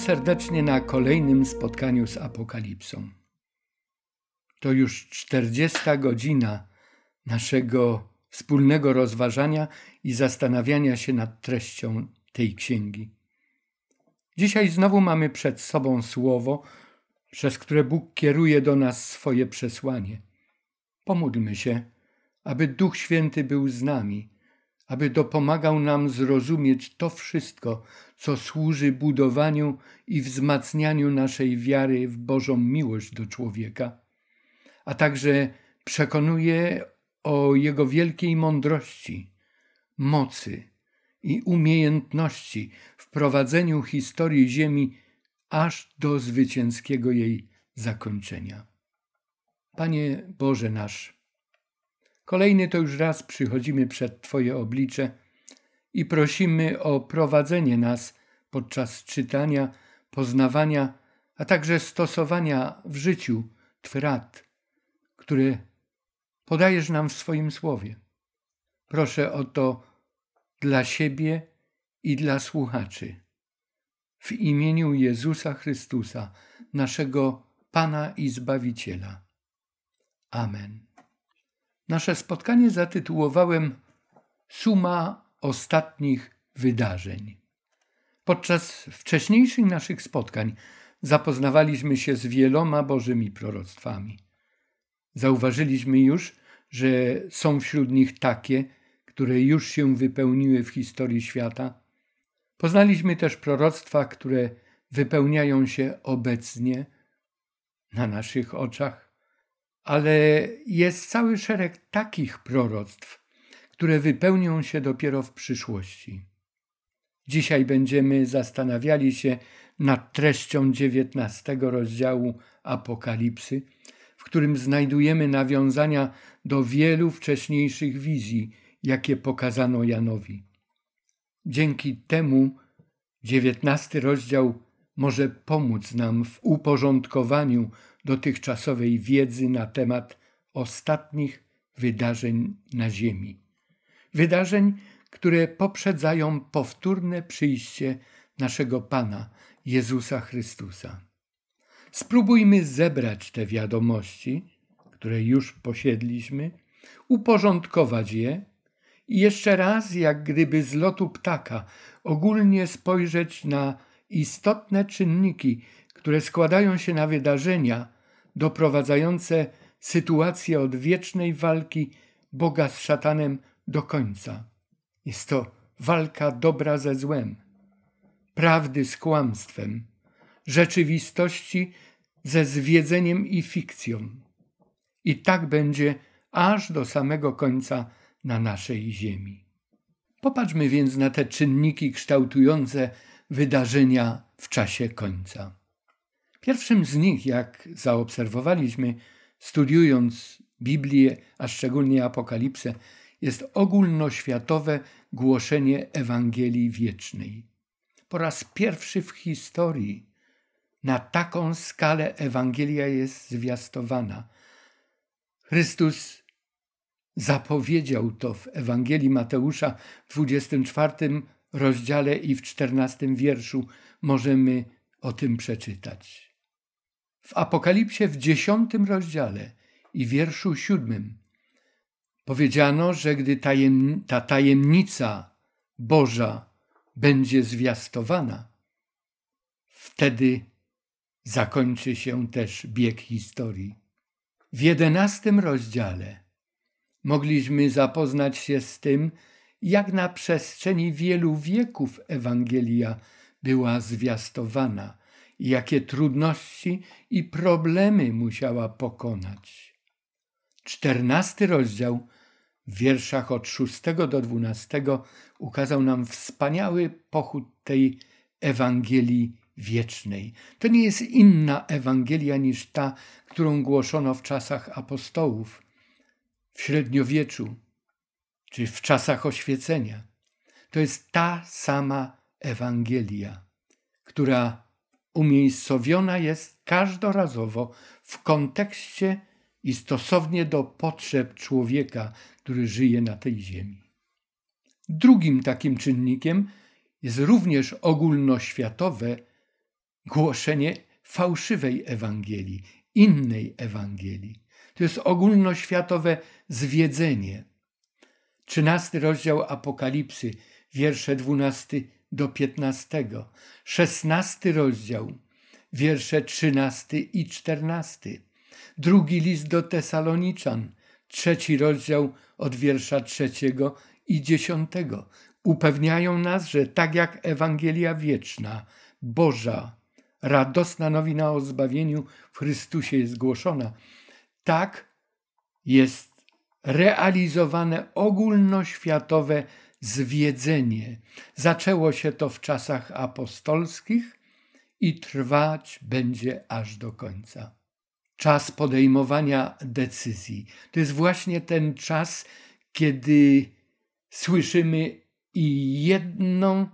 serdecznie na kolejnym spotkaniu z Apokalipsą. To już czterdziesta godzina naszego wspólnego rozważania i zastanawiania się nad treścią tej księgi. Dzisiaj znowu mamy przed sobą słowo, przez które Bóg kieruje do nas swoje przesłanie. Pomódlmy się, aby Duch Święty był z nami, aby dopomagał nam zrozumieć to wszystko, co służy budowaniu i wzmacnianiu naszej wiary w Bożą miłość do człowieka, a także przekonuje o Jego wielkiej mądrości, mocy i umiejętności w prowadzeniu historii Ziemi aż do zwycięskiego jej zakończenia. Panie Boże nasz, kolejny to już raz przychodzimy przed Twoje oblicze i prosimy o prowadzenie nas podczas czytania, poznawania, a także stosowania w życiu Twych rad, które podajesz nam w swoim słowie. Proszę o to dla siebie i dla słuchaczy. W imieniu Jezusa Chrystusa, naszego Pana i Zbawiciela. Amen. Nasze spotkanie zatytułowałem Suma ostatnich wydarzeń. Podczas wcześniejszych naszych spotkań zapoznawaliśmy się z wieloma Bożymi proroctwami. Zauważyliśmy już, że są wśród nich takie, które już się wypełniły w historii świata. Poznaliśmy też proroctwa, które wypełniają się obecnie na naszych oczach, ale jest cały szereg takich proroctw, które wypełnią się dopiero w przyszłości. Dzisiaj będziemy zastanawiali się nad treścią dziewiętnastego rozdziału Apokalipsy, w którym znajdujemy nawiązania do wielu wcześniejszych wizji, jakie pokazano Janowi. Dzięki temu dziewiętnasty rozdział może pomóc nam w uporządkowaniu dotychczasowej wiedzy na temat ostatnich wydarzeń na Ziemi. Wydarzeń, które poprzedzają powtórne przyjście naszego Pana Jezusa Chrystusa. Spróbujmy zebrać te wiadomości, które już posiedliśmy, uporządkować je i jeszcze raz, jak gdyby z lotu ptaka, ogólnie spojrzeć na istotne czynniki, które składają się na wydarzenia doprowadzające sytuację od wiecznej walki Boga z szatanem do końca. Jest to walka dobra ze złem, prawdy z kłamstwem, rzeczywistości ze zwiedzeniem i fikcją. I tak będzie aż do samego końca na naszej ziemi. Popatrzmy więc na te czynniki kształtujące wydarzenia w czasie końca. Pierwszym z nich, jak zaobserwowaliśmy, studiując Biblię, a szczególnie Apokalipsę, jest ogólnoświatowe głoszenie Ewangelii Wiecznej. Po raz pierwszy w historii na taką skalę Ewangelia jest zwiastowana. Chrystus zapowiedział to w Ewangelii Mateusza w 24 rozdziale i w 14 wierszu możemy o tym przeczytać. W Apokalipsie w 10 rozdziale i wierszu 7 powiedziano, że gdy ta tajemnica Boża będzie zwiastowana, wtedy zakończy się też bieg historii. W jedenastym rozdziale mogliśmy zapoznać się z tym, jak na przestrzeni wielu wieków Ewangelia była zwiastowana, jakie trudności i problemy musiała pokonać. Czternasty rozdział w wierszach od szóstego do dwunastego ukazał nam wspaniały pochód tej Ewangelii wiecznej. To nie jest inna Ewangelia niż ta, którą głoszono w czasach apostołów, w średniowieczu czy w czasach oświecenia. To jest ta sama Ewangelia, która umiejscowiona jest każdorazowo w kontekście i stosownie do potrzeb człowieka, który żyje na tej ziemi. Drugim takim czynnikiem jest również ogólnoświatowe głoszenie fałszywej Ewangelii, innej Ewangelii. To jest ogólnoświatowe zwiedzenie. Trzynasty rozdział Apokalipsy, wiersze dwunasty do piętnastego. Szesnasty rozdział, wiersze trzynasty i czternasty. Drugi list do Tesaloniczan, trzeci rozdział od wiersza trzeciego i dziesiątego. Upewniają nas, że tak jak Ewangelia wieczna, Boża, radosna nowina o zbawieniu w Chrystusie jest głoszona, tak jest realizowane ogólnoświatowe zwiedzenie. Zaczęło się to w czasach apostolskich i trwać będzie aż do końca. Czas podejmowania decyzji to jest właśnie ten czas, kiedy słyszymy i jedną,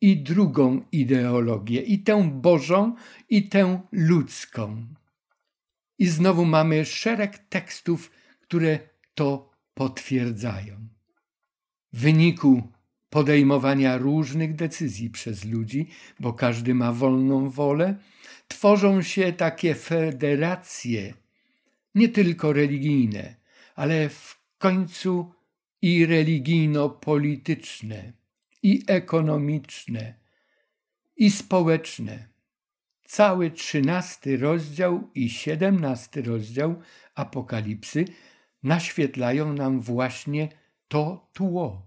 i drugą ideologię, i tę Bożą, i tę ludzką. I znowu mamy szereg tekstów, które to potwierdzają. W wyniku podejmowania różnych decyzji przez ludzi, bo każdy ma wolną wolę, tworzą się takie federacje, nie tylko religijne, ale w końcu i religijno-polityczne, i ekonomiczne, i społeczne. Cały trzynasty rozdział i siedemnasty rozdział Apokalipsy naświetlają nam właśnie to tło.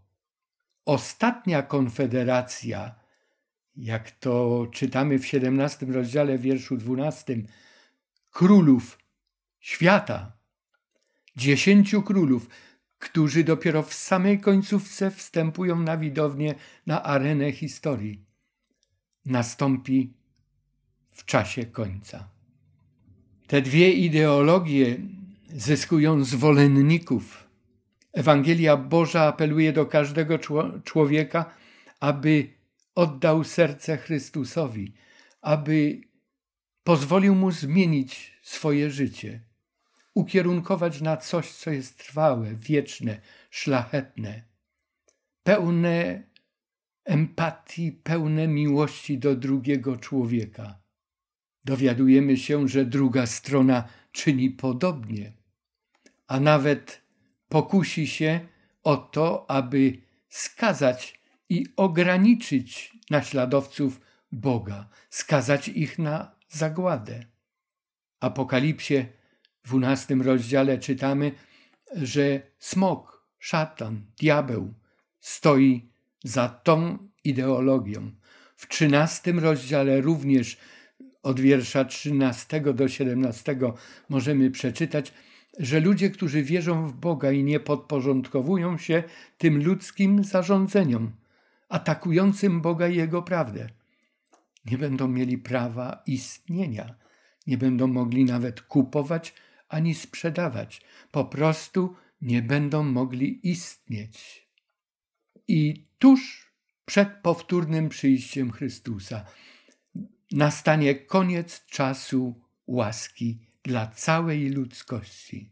Ostatnia konfederacja, jak to czytamy w siedemnastym rozdziale, wierszu dwunastym, królów świata, dziesięciu królów, którzy dopiero w samej końcówce wstępują na widownię, na arenę historii, nastąpi w czasie końca. Te dwie ideologie zyskują zwolenników. Ewangelia Boża apeluje do każdego człowieka, aby oddał serce Chrystusowi, aby pozwolił mu zmienić swoje życie, ukierunkować na coś, co jest trwałe, wieczne, szlachetne, pełne empatii, pełne miłości do drugiego człowieka. Dowiadujemy się, że druga strona czyni podobnie, a nawet pokusi się o to, aby skazać i ograniczyć naśladowców Boga, skazać ich na zagładę. Apokalipsie, w dwunastym rozdziale czytamy, że smok, szatan, diabeł stoi za tą ideologią. W trzynastym rozdziale również od wiersza 13 do 17 możemy przeczytać, że ludzie, którzy wierzą w Boga i nie podporządkowują się tym ludzkim zarządzeniom, atakującym Boga i Jego prawdę, nie będą mieli prawa istnienia, nie będą mogli nawet kupować ani sprzedawać, po prostu nie będą mogli istnieć. I tuż przed powtórnym przyjściem Chrystusa nastanie koniec czasu łaski dla całej ludzkości.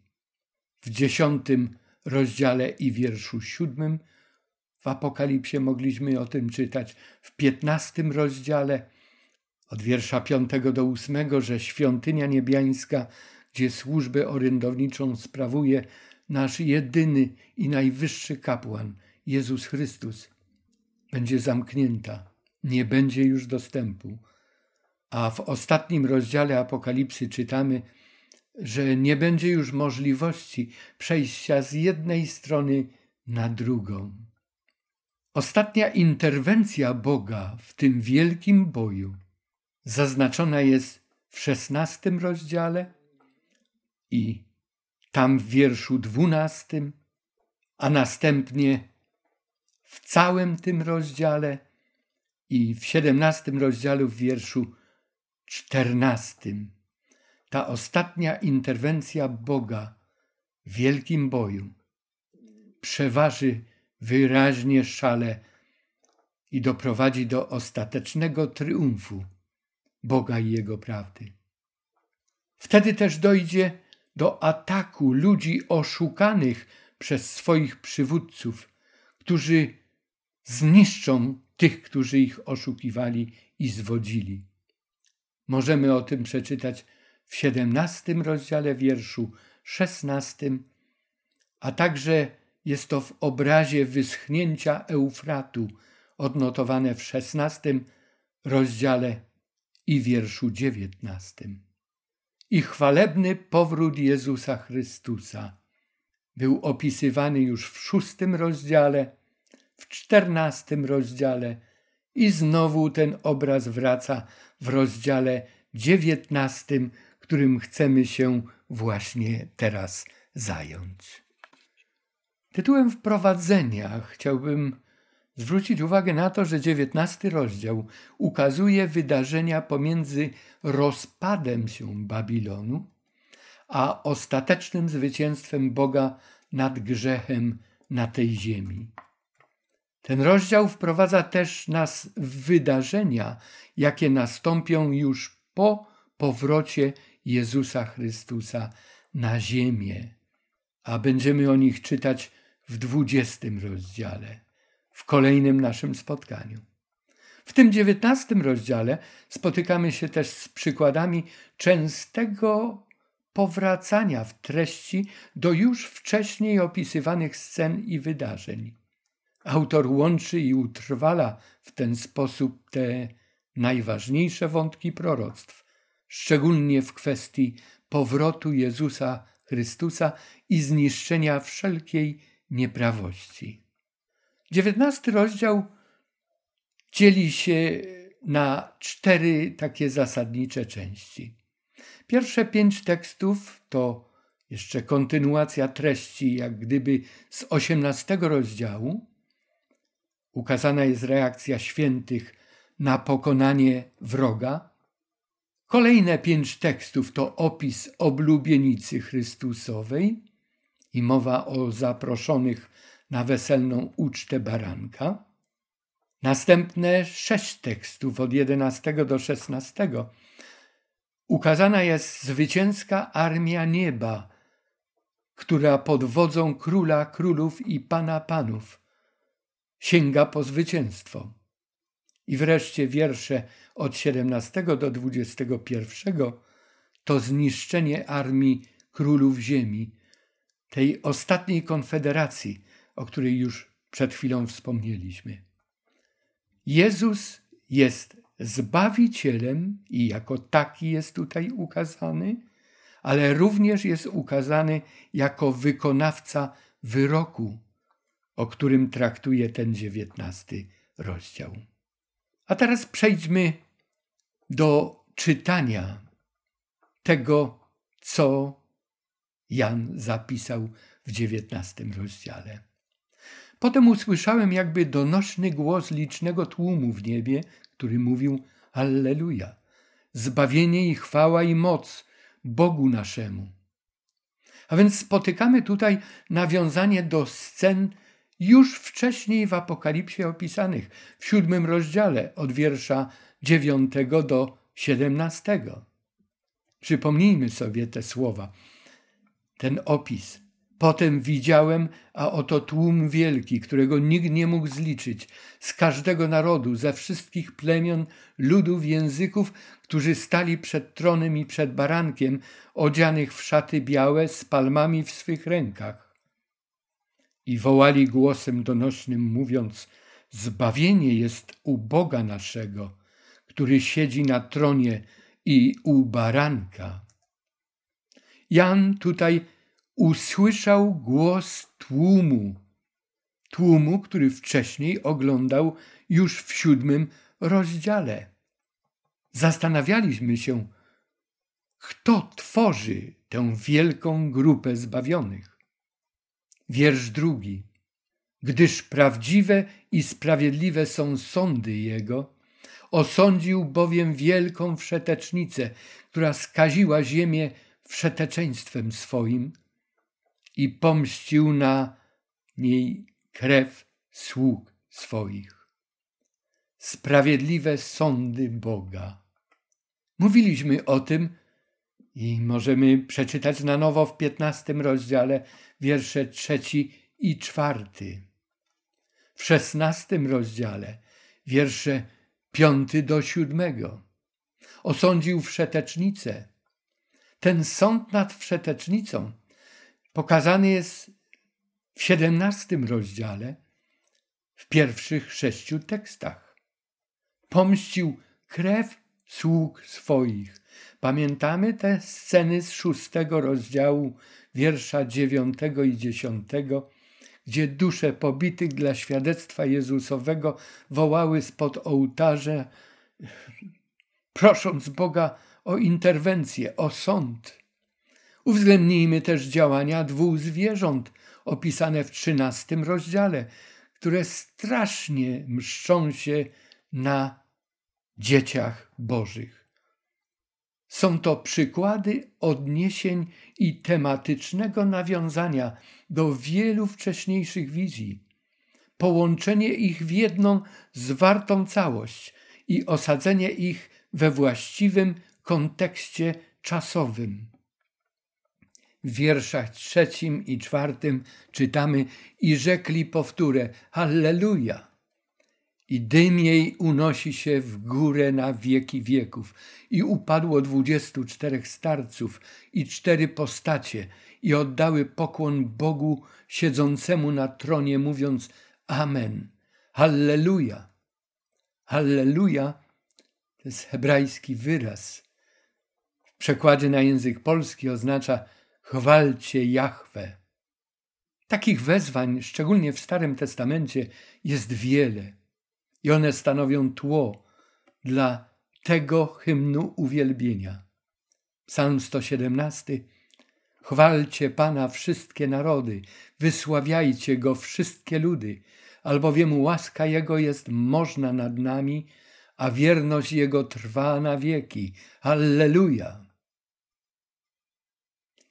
W dziesiątym rozdziale i wierszu siódmym w Apokalipsie mogliśmy o tym czytać, w piętnastym rozdziale od wiersza piątego do ósmego, że świątynia niebiańska, gdzie służbę orędowniczą sprawuje nasz jedyny i najwyższy kapłan, Jezus Chrystus, będzie zamknięta, nie będzie już dostępu a w ostatnim rozdziale Apokalipsy czytamy, że nie będzie już możliwości przejścia z jednej strony na drugą. Ostatnia interwencja Boga w tym wielkim boju zaznaczona jest w szesnastym rozdziale i tam w wierszu dwunastym, a następnie w całym tym rozdziale i w siedemnastym rozdziale w wierszu czternastym. Ta ostatnia interwencja Boga w wielkim boju przeważy wyraźnie szale i doprowadzi do ostatecznego triumfu Boga i Jego prawdy. Wtedy też dojdzie do ataku ludzi oszukanych przez swoich przywódców, którzy zniszczą tych, którzy ich oszukiwali i zwodzili. Możemy o tym przeczytać w 17 rozdziale wierszu 16, a także jest to w obrazie wyschnięcia Eufratu, odnotowane w 16 rozdziale i wierszu 19. I chwalebny powrót Jezusa Chrystusa był opisywany już w szóstym rozdziale, w czternastym rozdziale i znowu ten obraz wraca w rozdziale dziewiętnastym, którym chcemy się właśnie teraz zająć. Tytułem wprowadzenia chciałbym zwrócić uwagę na to, że dziewiętnasty rozdział ukazuje wydarzenia pomiędzy rozpadem się Babilonu a ostatecznym zwycięstwem Boga nad grzechem na tej ziemi. Ten rozdział wprowadza też nas w wydarzenia, jakie nastąpią już po powrocie Jezusa Chrystusa na ziemię, a będziemy o nich czytać w dwudziestym rozdziale, w kolejnym naszym spotkaniu. W tym dziewiętnastym rozdziale spotykamy się też z przykładami częstego powracania w treści do już wcześniej opisywanych scen i wydarzeń. Autor łączy i utrwala w ten sposób te najważniejsze wątki proroctw, szczególnie w kwestii powrotu Jezusa Chrystusa i zniszczenia wszelkiej nieprawości. Dziewiętnasty rozdział dzieli się na cztery takie zasadnicze części. Pierwsze pięć tekstów to jeszcze kontynuacja treści, jak gdyby z osiemnastego rozdziału. Ukazana jest reakcja świętych na pokonanie wroga. Kolejne pięć tekstów to opis oblubienicy Chrystusowej i mowa o zaproszonych na weselną ucztę baranka. Następne sześć tekstów od 11 do 16 ukazana jest zwycięska armia nieba, która pod wodzą króla królów i pana panów sięga po zwycięstwo. I wreszcie wiersze od 17 do 21 to zniszczenie armii królów ziemi, tej ostatniej konfederacji, o której już przed chwilą wspomnieliśmy. Jezus jest Zbawicielem i jako taki jest tutaj ukazany, ale również jest ukazany jako wykonawca wyroku, o którym traktuje ten dziewiętnasty rozdział. A teraz przejdźmy do czytania tego, co Jan zapisał w dziewiętnastym rozdziale. Potem usłyszałem jakby donośny głos licznego tłumu w niebie, który mówił Alleluja, zbawienie i chwała i moc Bogu naszemu. A więc spotykamy tutaj nawiązanie do scen już wcześniej w Apokalipsie opisanych, w siódmym rozdziale od wiersza dziewiątego do siedemnastego. Przypomnijmy sobie te słowa, ten opis. Potem widziałem, a oto tłum wielki, którego nikt nie mógł zliczyć, z każdego narodu, ze wszystkich plemion, ludów, języków, którzy stali przed tronem i przed barankiem, odzianych w szaty białe, z palmami w swych rękach. I wołali głosem donośnym, mówiąc: Zbawienie jest u Boga naszego, który siedzi na tronie i u baranka. Jan tutaj usłyszał głos tłumu, tłumu, który wcześniej oglądał już w siódmym rozdziale. Zastanawialiśmy się, kto tworzy tę wielką grupę zbawionych. Wiersz drugi. Gdyż prawdziwe i sprawiedliwe są sądy Jego, osądził bowiem wielką wszetecznicę, która skaziła ziemię wszeteczeństwem swoim, i pomścił na niej krew sług swoich. Sprawiedliwe sądy Boga. Mówiliśmy o tym i możemy przeczytać na nowo w piętnastym rozdziale wiersze trzeci i czwarty. W szesnastym rozdziale wiersze piąty do siódmego. Osądził wszetecznicę. Ten sąd nad wszetecznicą pokazany jest w siedemnastym rozdziale, w pierwszych sześciu tekstach. Pomścił krew sług swoich. Pamiętamy te sceny z szóstego rozdziału, wiersza dziewiątego i dziesiątego, gdzie dusze pobitych dla świadectwa Jezusowego wołały spod ołtarza, prosząc Boga o interwencję, o sąd. Uwzględnijmy też działania dwóch zwierząt opisane w trzynastym rozdziale, które strasznie mszczą się na dzieciach Bożych. Są to przykłady odniesień i tematycznego nawiązania do wielu wcześniejszych wizji, połączenie ich w jedną zwartą całość i osadzenie ich we właściwym kontekście czasowym. W wierszach trzecim i czwartym czytamy i rzekli powtórę Halleluja! I dym jej unosi się w górę na wieki wieków. I upadło dwudziestu czterech starców i cztery postacie i oddały pokłon Bogu siedzącemu na tronie, mówiąc Amen. Halleluja. Halleluja to jest hebrajski wyraz. Przekładzie na język polski oznacza chwalcie Jahwe. Takich wezwań, szczególnie w Starym Testamencie, jest wiele i one stanowią tło dla tego hymnu uwielbienia. Psalm 117. Chwalcie Pana wszystkie narody, wysławiajcie Go wszystkie ludy, albowiem łaska Jego jest można nad nami, a wierność Jego trwa na wieki. Alleluja!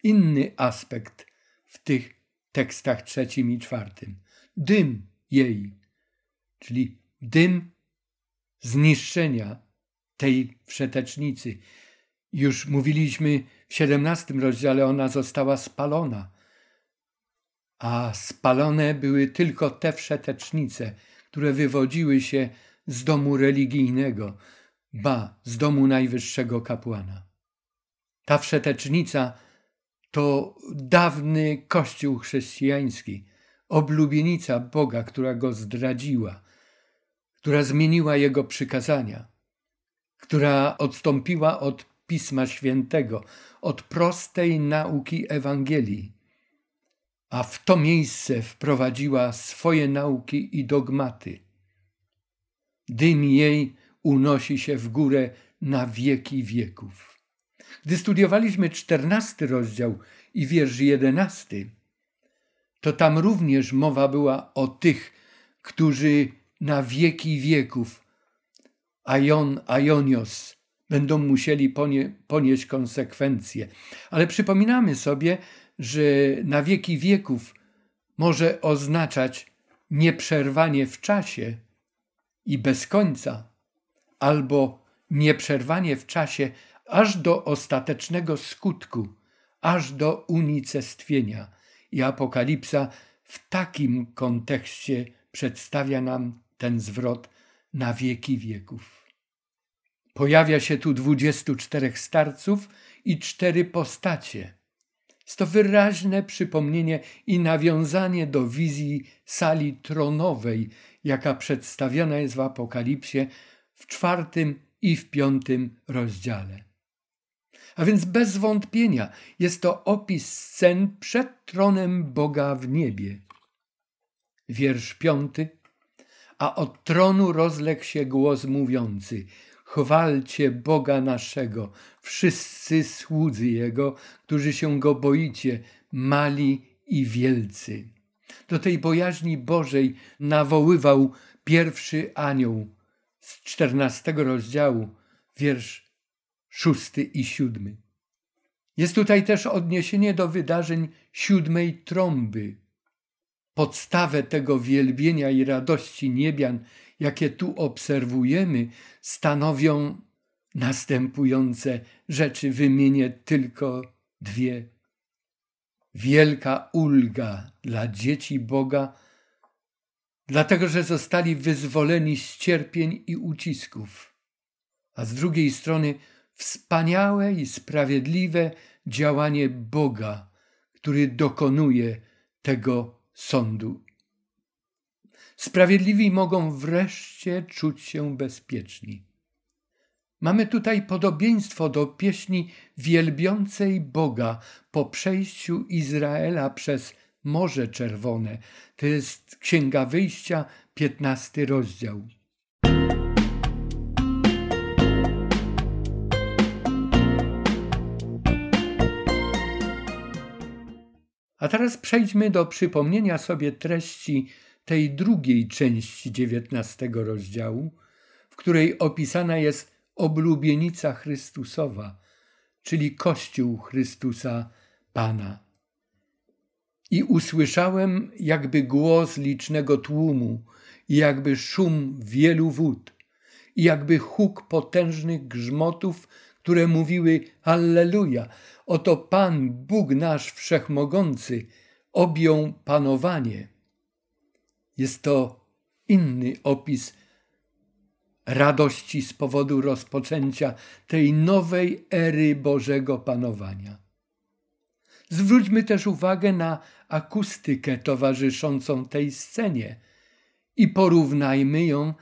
Inny aspekt w tych tekstach trzecim i czwartym. Dym jej, czyli dym zniszczenia tej wszetecznicy. Już mówiliśmy w siedemnastym rozdziale, ona została spalona. A spalone były tylko te wszetecznice, które wywodziły się z domu religijnego, ba, z domu najwyższego kapłana. Ta wszetecznica to dawny kościół chrześcijański, oblubienica Boga, która go zdradziła, która zmieniła jego przykazania, która odstąpiła od Pisma Świętego, od prostej nauki Ewangelii, a w to miejsce wprowadziła swoje nauki i dogmaty. Dym jej unosi się w górę na wieki wieków. Gdy studiowaliśmy czternasty rozdział i wiersz jedenasty, to tam również mowa była o tych, którzy na wieki wieków, Aion, Aionios, będą musieli ponie, ponieść konsekwencje. Ale przypominamy sobie, że na wieki wieków może oznaczać nieprzerwanie w czasie i bez końca, albo nieprzerwanie w czasie aż do ostatecznego skutku, aż do unicestwienia. I Apokalipsa w takim kontekście przedstawia nam ten zwrot na wieki wieków. Pojawia się tu dwudziestu czterech starców i cztery postacie. Jest to wyraźne przypomnienie i nawiązanie do wizji sali tronowej, jaka przedstawiona jest w Apokalipsie w czwartym i w piątym rozdziale. A więc bez wątpienia jest to opis scen przed tronem Boga w niebie. Wiersz piąty. A od tronu rozległ się głos mówiący: Chwalcie Boga naszego, wszyscy słudzy Jego, którzy się Go boicie, mali i wielcy. Do tej bojaźni Bożej nawoływał pierwszy anioł z czternastego rozdziału, wiersz szósty i siódmy. Jest tutaj też odniesienie do wydarzeń siódmej trąby. Podstawę tego wielbienia i radości niebian, jakie tu obserwujemy, stanowią następujące rzeczy. Wymienię tylko dwie. Wielka ulga dla dzieci Boga, dlatego że zostali wyzwoleni z cierpień i ucisków a z drugiej strony wspaniałe i sprawiedliwe działanie Boga, który dokonuje tego sądu. Sprawiedliwi mogą wreszcie czuć się bezpieczni. Mamy tutaj podobieństwo do pieśni wielbiącej Boga po przejściu Izraela przez Morze Czerwone. To jest Księga Wyjścia, piętnasty rozdział. A teraz przejdźmy do przypomnienia sobie treści tej drugiej części dziewiętnastego rozdziału, w której opisana jest oblubienica Chrystusowa, czyli Kościół Chrystusa Pana. I usłyszałem jakby głos licznego tłumu, i jakby szum wielu wód, i jakby huk potężnych grzmotów, które mówiły Halleluja, oto Pan, Bóg nasz Wszechmogący, objął panowanie. Jest to inny opis radości z powodu rozpoczęcia tej nowej ery Bożego Panowania. Zwróćmy też uwagę na akustykę towarzyszącą tej scenie i porównajmy ją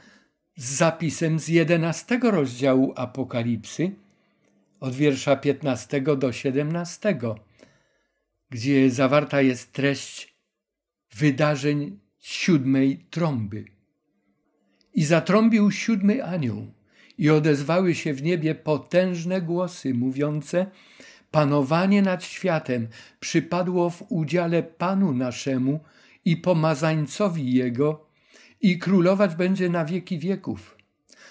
z zapisem z jedenastego rozdziału Apokalipsy, od wiersza 15 do 17, gdzie zawarta jest treść wydarzeń siódmej trąby. I zatrąbił siódmy anioł, i odezwały się w niebie potężne głosy mówiące: Panowanie nad światem przypadło w udziale Panu naszemu i pomazańcowi jego, i królować będzie na wieki wieków.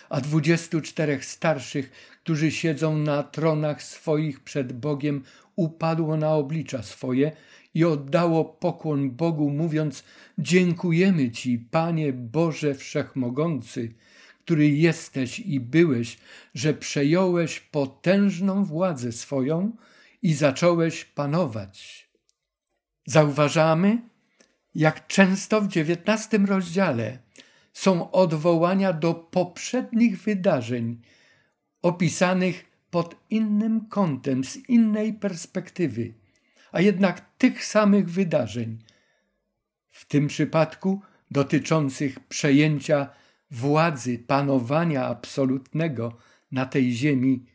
A dwudziestu czterech starszych, którzy siedzą na tronach swoich przed Bogiem, upadło na oblicza swoje i oddało pokłon Bogu, mówiąc: Dziękujemy Ci, Panie Boże Wszechmogący, który jesteś i byłeś, że przejąłeś potężną władzę swoją i zacząłeś panować. Zauważamy, jak często w dziewiętnastym rozdziale są odwołania do poprzednich wydarzeń, opisanych pod innym kątem, z innej perspektywy a jednak tych samych wydarzeń, w tym przypadku dotyczących przejęcia władzy, panowania absolutnego na tej ziemi.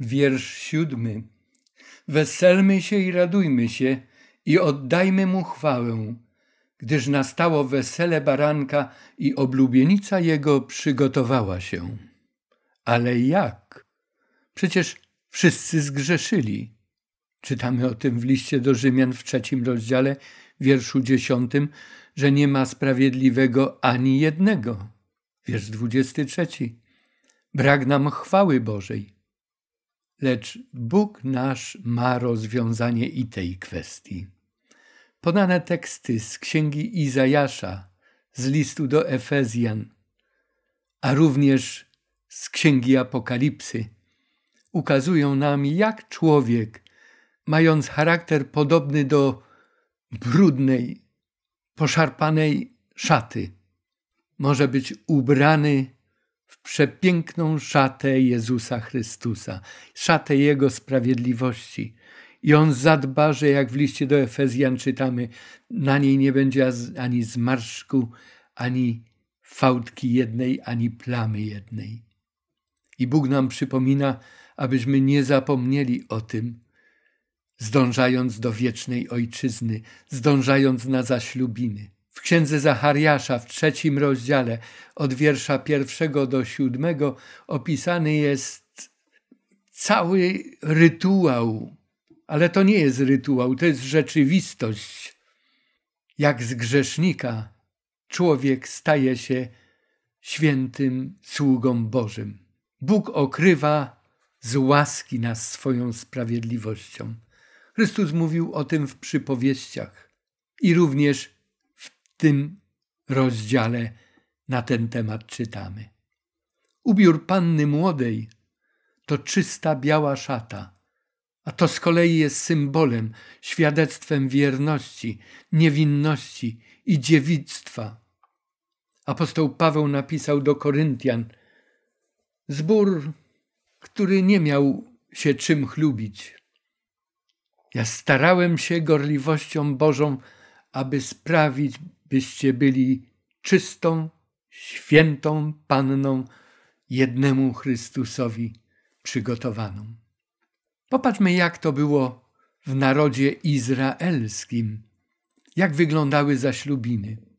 Wiersz siódmy. Weselmy się i radujmy się i oddajmy mu chwałę, gdyż nastało wesele baranka i oblubienica jego przygotowała się. Ale jak? Przecież wszyscy zgrzeszyli. Czytamy o tym w liście do Rzymian w trzecim rozdziale, wierszu dziesiątym, że nie ma sprawiedliwego ani jednego. Wiersz dwudziesty trzeci. Brak nam chwały Bożej. Lecz Bóg nasz ma rozwiązanie i tej kwestii. Podane teksty z księgi Izajasza, z listu do Efezjan, a również z księgi Apokalipsy ukazują nam, jak człowiek mając charakter podobny do brudnej, poszarpanej szaty, może być ubrany w przepiękną szatę Jezusa Chrystusa, szatę Jego sprawiedliwości. I On zadba, że jak w liście do Efezjan czytamy, na niej nie będzie ani zmarszku, ani fałdki jednej, ani plamy jednej. I Bóg nam przypomina, abyśmy nie zapomnieli o tym, zdążając do wiecznej ojczyzny, zdążając na zaślubiny. W księdze Zachariasza w trzecim rozdziale od wiersza pierwszego do siódmego opisany jest cały rytuał, ale to nie jest rytuał, to jest rzeczywistość. Jak z grzesznika człowiek staje się świętym sługą Bożym. Bóg okrywa z łaski nas swoją sprawiedliwością. Chrystus mówił o tym w przypowieściach i również w tym rozdziale na ten temat czytamy. Ubiór panny młodej to czysta biała szata, a to z kolei jest symbolem, świadectwem wierności, niewinności i dziewictwa. Apostoł Paweł napisał do Koryntian Zbór, który nie miał się czym chlubić. Ja starałem się gorliwością Bożą, aby sprawić, byście byli czystą, świętą Panną, jednemu Chrystusowi przygotowaną. Popatrzmy, jak to było w narodzie izraelskim, jak wyglądały zaślubiny.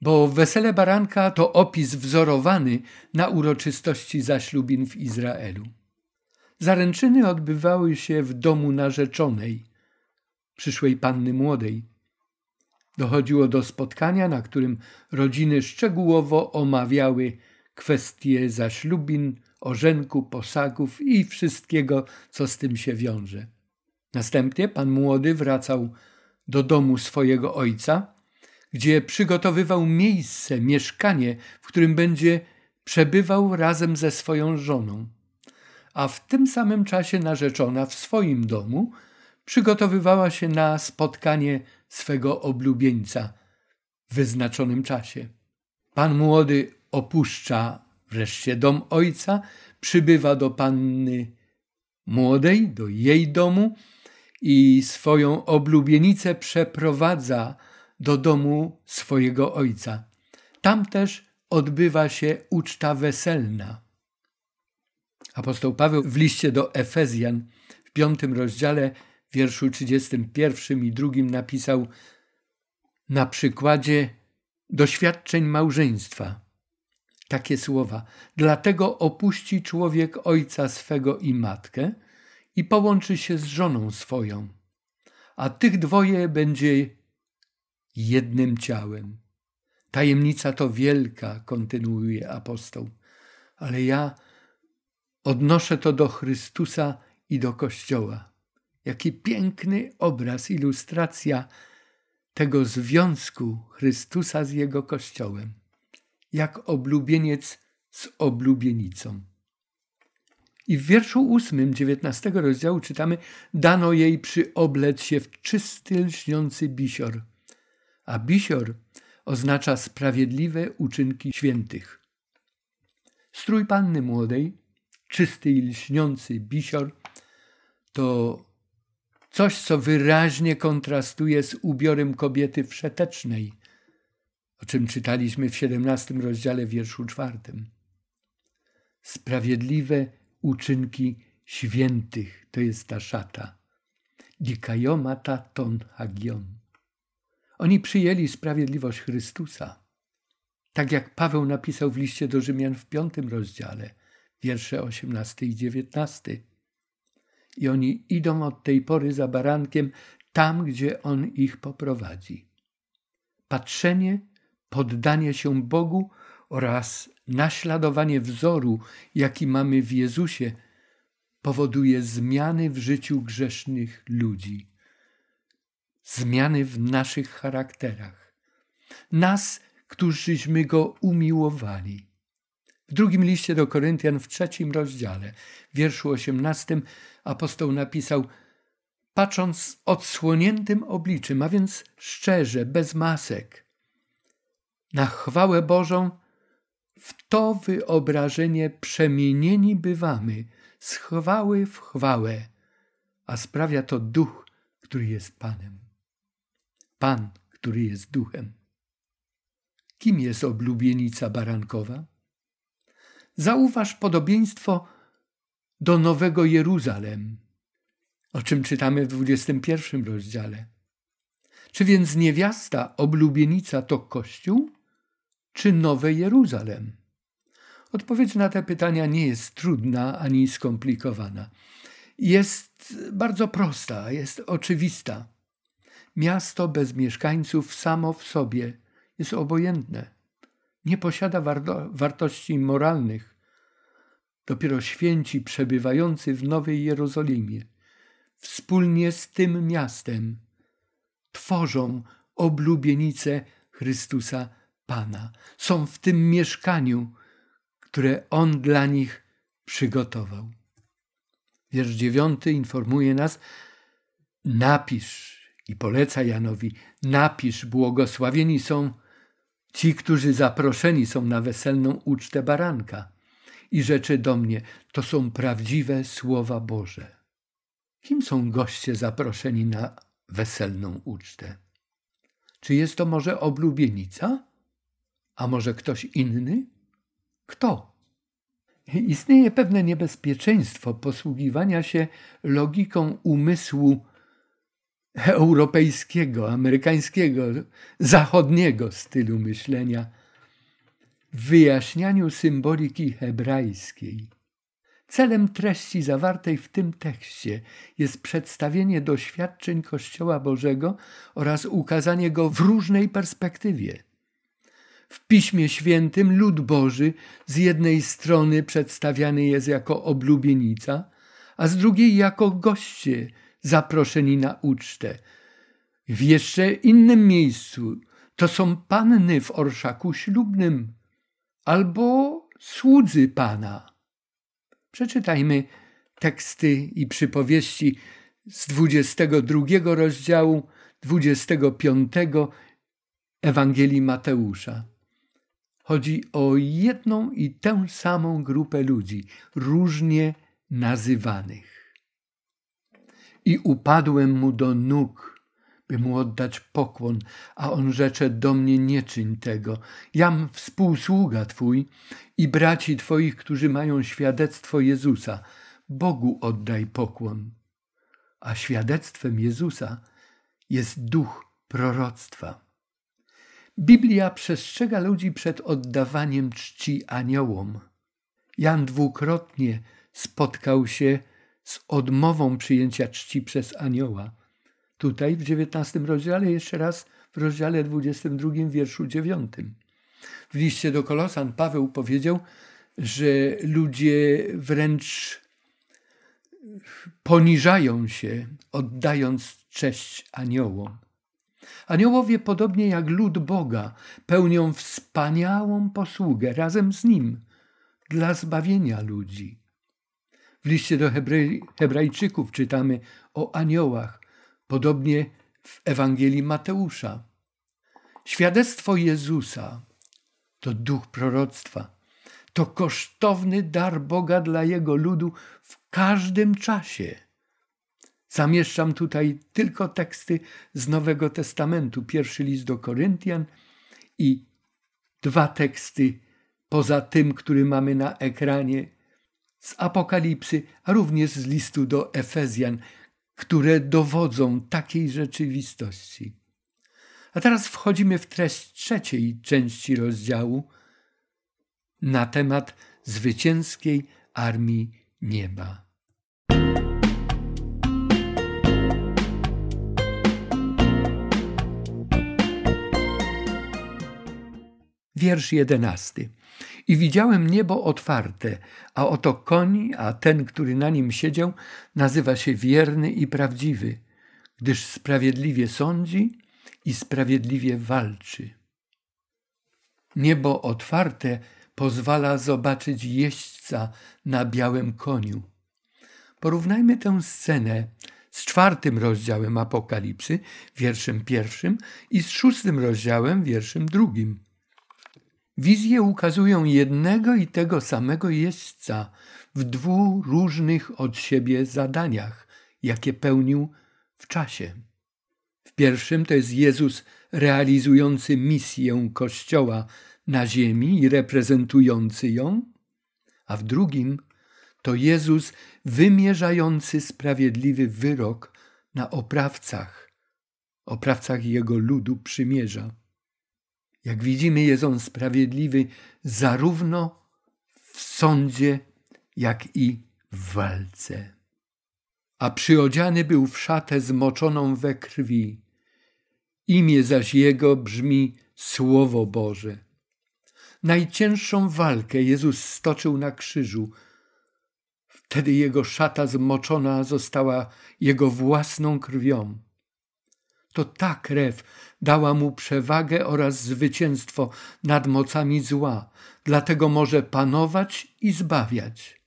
Bo wesele baranka to opis wzorowany na uroczystości zaślubin w Izraelu. Zaręczyny odbywały się w domu narzeczonej, przyszłej panny młodej. Dochodziło do spotkania, na którym rodziny szczegółowo omawiały kwestie zaślubin, orzenku, posagów i wszystkiego, co z tym się wiąże. Następnie pan młody wracał do domu swojego ojca, gdzie przygotowywał miejsce, mieszkanie, w którym będzie przebywał razem ze swoją żoną. A w tym samym czasie narzeczona w swoim domu przygotowywała się na spotkanie swego oblubieńca w wyznaczonym czasie. Pan młody opuszcza wreszcie dom ojca, przybywa do panny młodej, do jej domu i swoją oblubienicę przeprowadza do domu swojego ojca. Tam też odbywa się uczta weselna. Apostoł Paweł w liście do Efezjan w piątym rozdziale, wierszu 31 i drugim napisał na przykładzie doświadczeń małżeństwa takie słowa. Dlatego opuści człowiek ojca swego i matkę i połączy się z żoną swoją, a tych dwoje będzie jednym ciałem. Tajemnica to wielka, kontynuuje apostoł, ale ja odnoszę to do Chrystusa i do Kościoła. Jaki piękny obraz, ilustracja tego związku Chrystusa z Jego Kościołem jak oblubieniec z oblubienicą. I w wierszu ósmym dziewiętnastego rozdziału czytamy dano jej przyoblec się w czysty, lśniący bisior. A bisior oznacza sprawiedliwe uczynki świętych. Strój panny młodej, czysty i lśniący bisior, to coś, co wyraźnie kontrastuje z ubiorem kobiety wszetecznej, o czym czytaliśmy w 17 rozdziale wierszu czwartym. Sprawiedliwe uczynki świętych to jest ta szata. Dikajomata ton hagion. Oni przyjęli sprawiedliwość Chrystusa. Tak jak Paweł napisał w liście do Rzymian w piątym rozdziale, wiersze 18 i 19. I oni idą od tej pory za barankiem tam, gdzie on ich poprowadzi. Patrzenie poddanie się Bogu oraz naśladowanie wzoru, jaki mamy w Jezusie, powoduje zmiany w życiu grzesznych ludzi, zmiany w naszych charakterach. Nas, którzyśmy Go umiłowali. W drugim liście do Koryntian w trzecim rozdziale, wierszu osiemnastym, apostoł napisał patrząc odsłoniętym obliczem, a więc szczerze, bez masek, na chwałę Bożą, w to wyobrażenie przemienieni bywamy z chwały w chwałę, a sprawia to duch, który jest Panem. Pan, który jest duchem. Kim jest oblubienica barankowa? Zauważ podobieństwo do Nowego Jeruzalem, o czym czytamy w 21 rozdziale. Czy więc niewiasta, oblubienica to Kościół? czy Nowe Jeruzalem? Odpowiedź na te pytania nie jest trudna ani skomplikowana. Jest bardzo prosta, jest oczywista. Miasto bez mieszkańców samo w sobie jest obojętne. Nie posiada wartości moralnych. Dopiero święci przebywający w Nowej Jerozolimie wspólnie z tym miastem tworzą oblubienicę Chrystusa Pana. Są w tym mieszkaniu, które On dla nich przygotował. Wiersz dziewiąty informuje nas: Napisz i poleca Janowi: Napisz, błogosławieni są ci, którzy zaproszeni są na weselną ucztę baranka. i rzecze do mnie, to są prawdziwe słowa Boże. Kim są goście zaproszeni na weselną ucztę? Czy jest to może oblubienica? A może ktoś inny? Kto? Istnieje pewne niebezpieczeństwo posługiwania się logiką umysłu europejskiego, amerykańskiego, zachodniego stylu myślenia w wyjaśnianiu symboliki hebrajskiej. Celem treści zawartej w tym tekście jest przedstawienie doświadczeń Kościoła Bożego oraz ukazanie go w różnej perspektywie. W Piśmie Świętym lud Boży z jednej strony przedstawiany jest jako oblubienica, a z drugiej jako goście zaproszeni na ucztę. W jeszcze innym miejscu to są panny w orszaku ślubnym albo słudzy Pana. Przeczytajmy teksty i przypowieści z 22 rozdziału 25 Ewangelii Mateusza. Chodzi o jedną i tę samą grupę ludzi, różnie nazywanych. I upadłem mu do nóg, by mu oddać pokłon, a on rzecze do mnie nie czyń tego. Jam współsługa Twój i braci Twoich, którzy mają świadectwo Jezusa. Bogu oddaj pokłon. A świadectwem Jezusa jest duch proroctwa. Biblia przestrzega ludzi przed oddawaniem czci aniołom. Jan dwukrotnie spotkał się z odmową przyjęcia czci przez anioła. Tutaj w XIX rozdziale, jeszcze raz w rozdziale 22, wierszu 9. W liście do Kolosan Paweł powiedział, że ludzie wręcz poniżają się, oddając cześć aniołom. Aniołowie, podobnie jak lud Boga, pełnią wspaniałą posługę razem z Nim dla zbawienia ludzi. W liście do Hebrej, Hebrajczyków czytamy o aniołach, podobnie w Ewangelii Mateusza. Świadectwo Jezusa to duch proroctwa, to kosztowny dar Boga dla Jego ludu w każdym czasie. Zamieszczam tutaj tylko teksty z Nowego Testamentu, pierwszy list do Koryntian i dwa teksty poza tym, który mamy na ekranie z Apokalipsy, a również z listu do Efezjan, które dowodzą takiej rzeczywistości. A teraz wchodzimy w treść trzeciej części rozdziału na temat zwycięskiej armii nieba. Wiersz jedenasty. I widziałem niebo otwarte, a oto koń, a ten, który na nim siedział, nazywa się wierny i prawdziwy, gdyż sprawiedliwie sądzi i sprawiedliwie walczy. Niebo otwarte pozwala zobaczyć jeźdźca na białym koniu. Porównajmy tę scenę z czwartym rozdziałem Apokalipsy, wierszem pierwszym, i z szóstym rozdziałem, wierszem drugim. Wizje ukazują jednego i tego samego jeźdźca w dwóch różnych od siebie zadaniach, jakie pełnił w czasie. W pierwszym to jest Jezus realizujący misję Kościoła na ziemi i reprezentujący ją, a w drugim to Jezus wymierzający sprawiedliwy wyrok na oprawcach, oprawcach Jego ludu przymierza. Jak widzimy, jest on sprawiedliwy zarówno w sądzie, jak i w walce. A przyodziany był w szatę zmoczoną we krwi. Imię zaś jego brzmi Słowo Boże. Najcięższą walkę Jezus stoczył na krzyżu. Wtedy jego szata zmoczona została jego własną krwią. To ta krew dała mu przewagę oraz zwycięstwo nad mocami zła, dlatego może panować i zbawiać.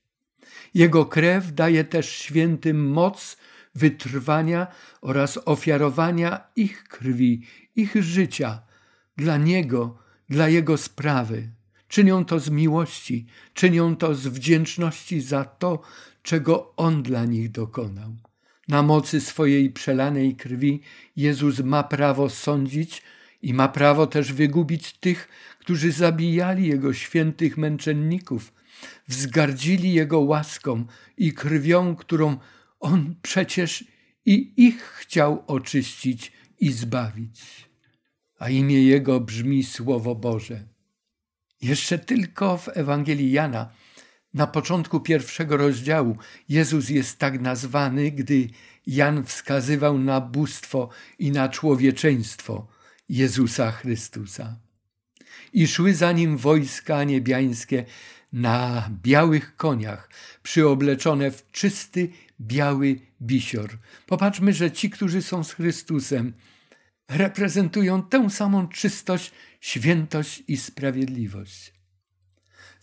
Jego krew daje też świętym moc wytrwania oraz ofiarowania ich krwi, ich życia dla Niego, dla Jego sprawy, Czynią to z miłości, czynią to z wdzięczności za to, czego On dla nich dokonał. Na mocy swojej przelanej krwi Jezus ma prawo sądzić i ma prawo też wygubić tych, którzy zabijali Jego świętych męczenników, wzgardzili Jego łaską i krwią, którą On przecież i ich chciał oczyścić i zbawić. A imię Jego brzmi Słowo Boże. Jeszcze tylko w Ewangelii Jana, na początku pierwszego rozdziału, Jezus jest tak nazwany, gdy Jan wskazywał na bóstwo i na człowieczeństwo Jezusa Chrystusa. I szły za nim wojska niebiańskie na białych koniach, przyobleczone w czysty, biały bisior. Popatrzmy, że ci, którzy są z Chrystusem, reprezentują tę samą czystość, świętość i sprawiedliwość.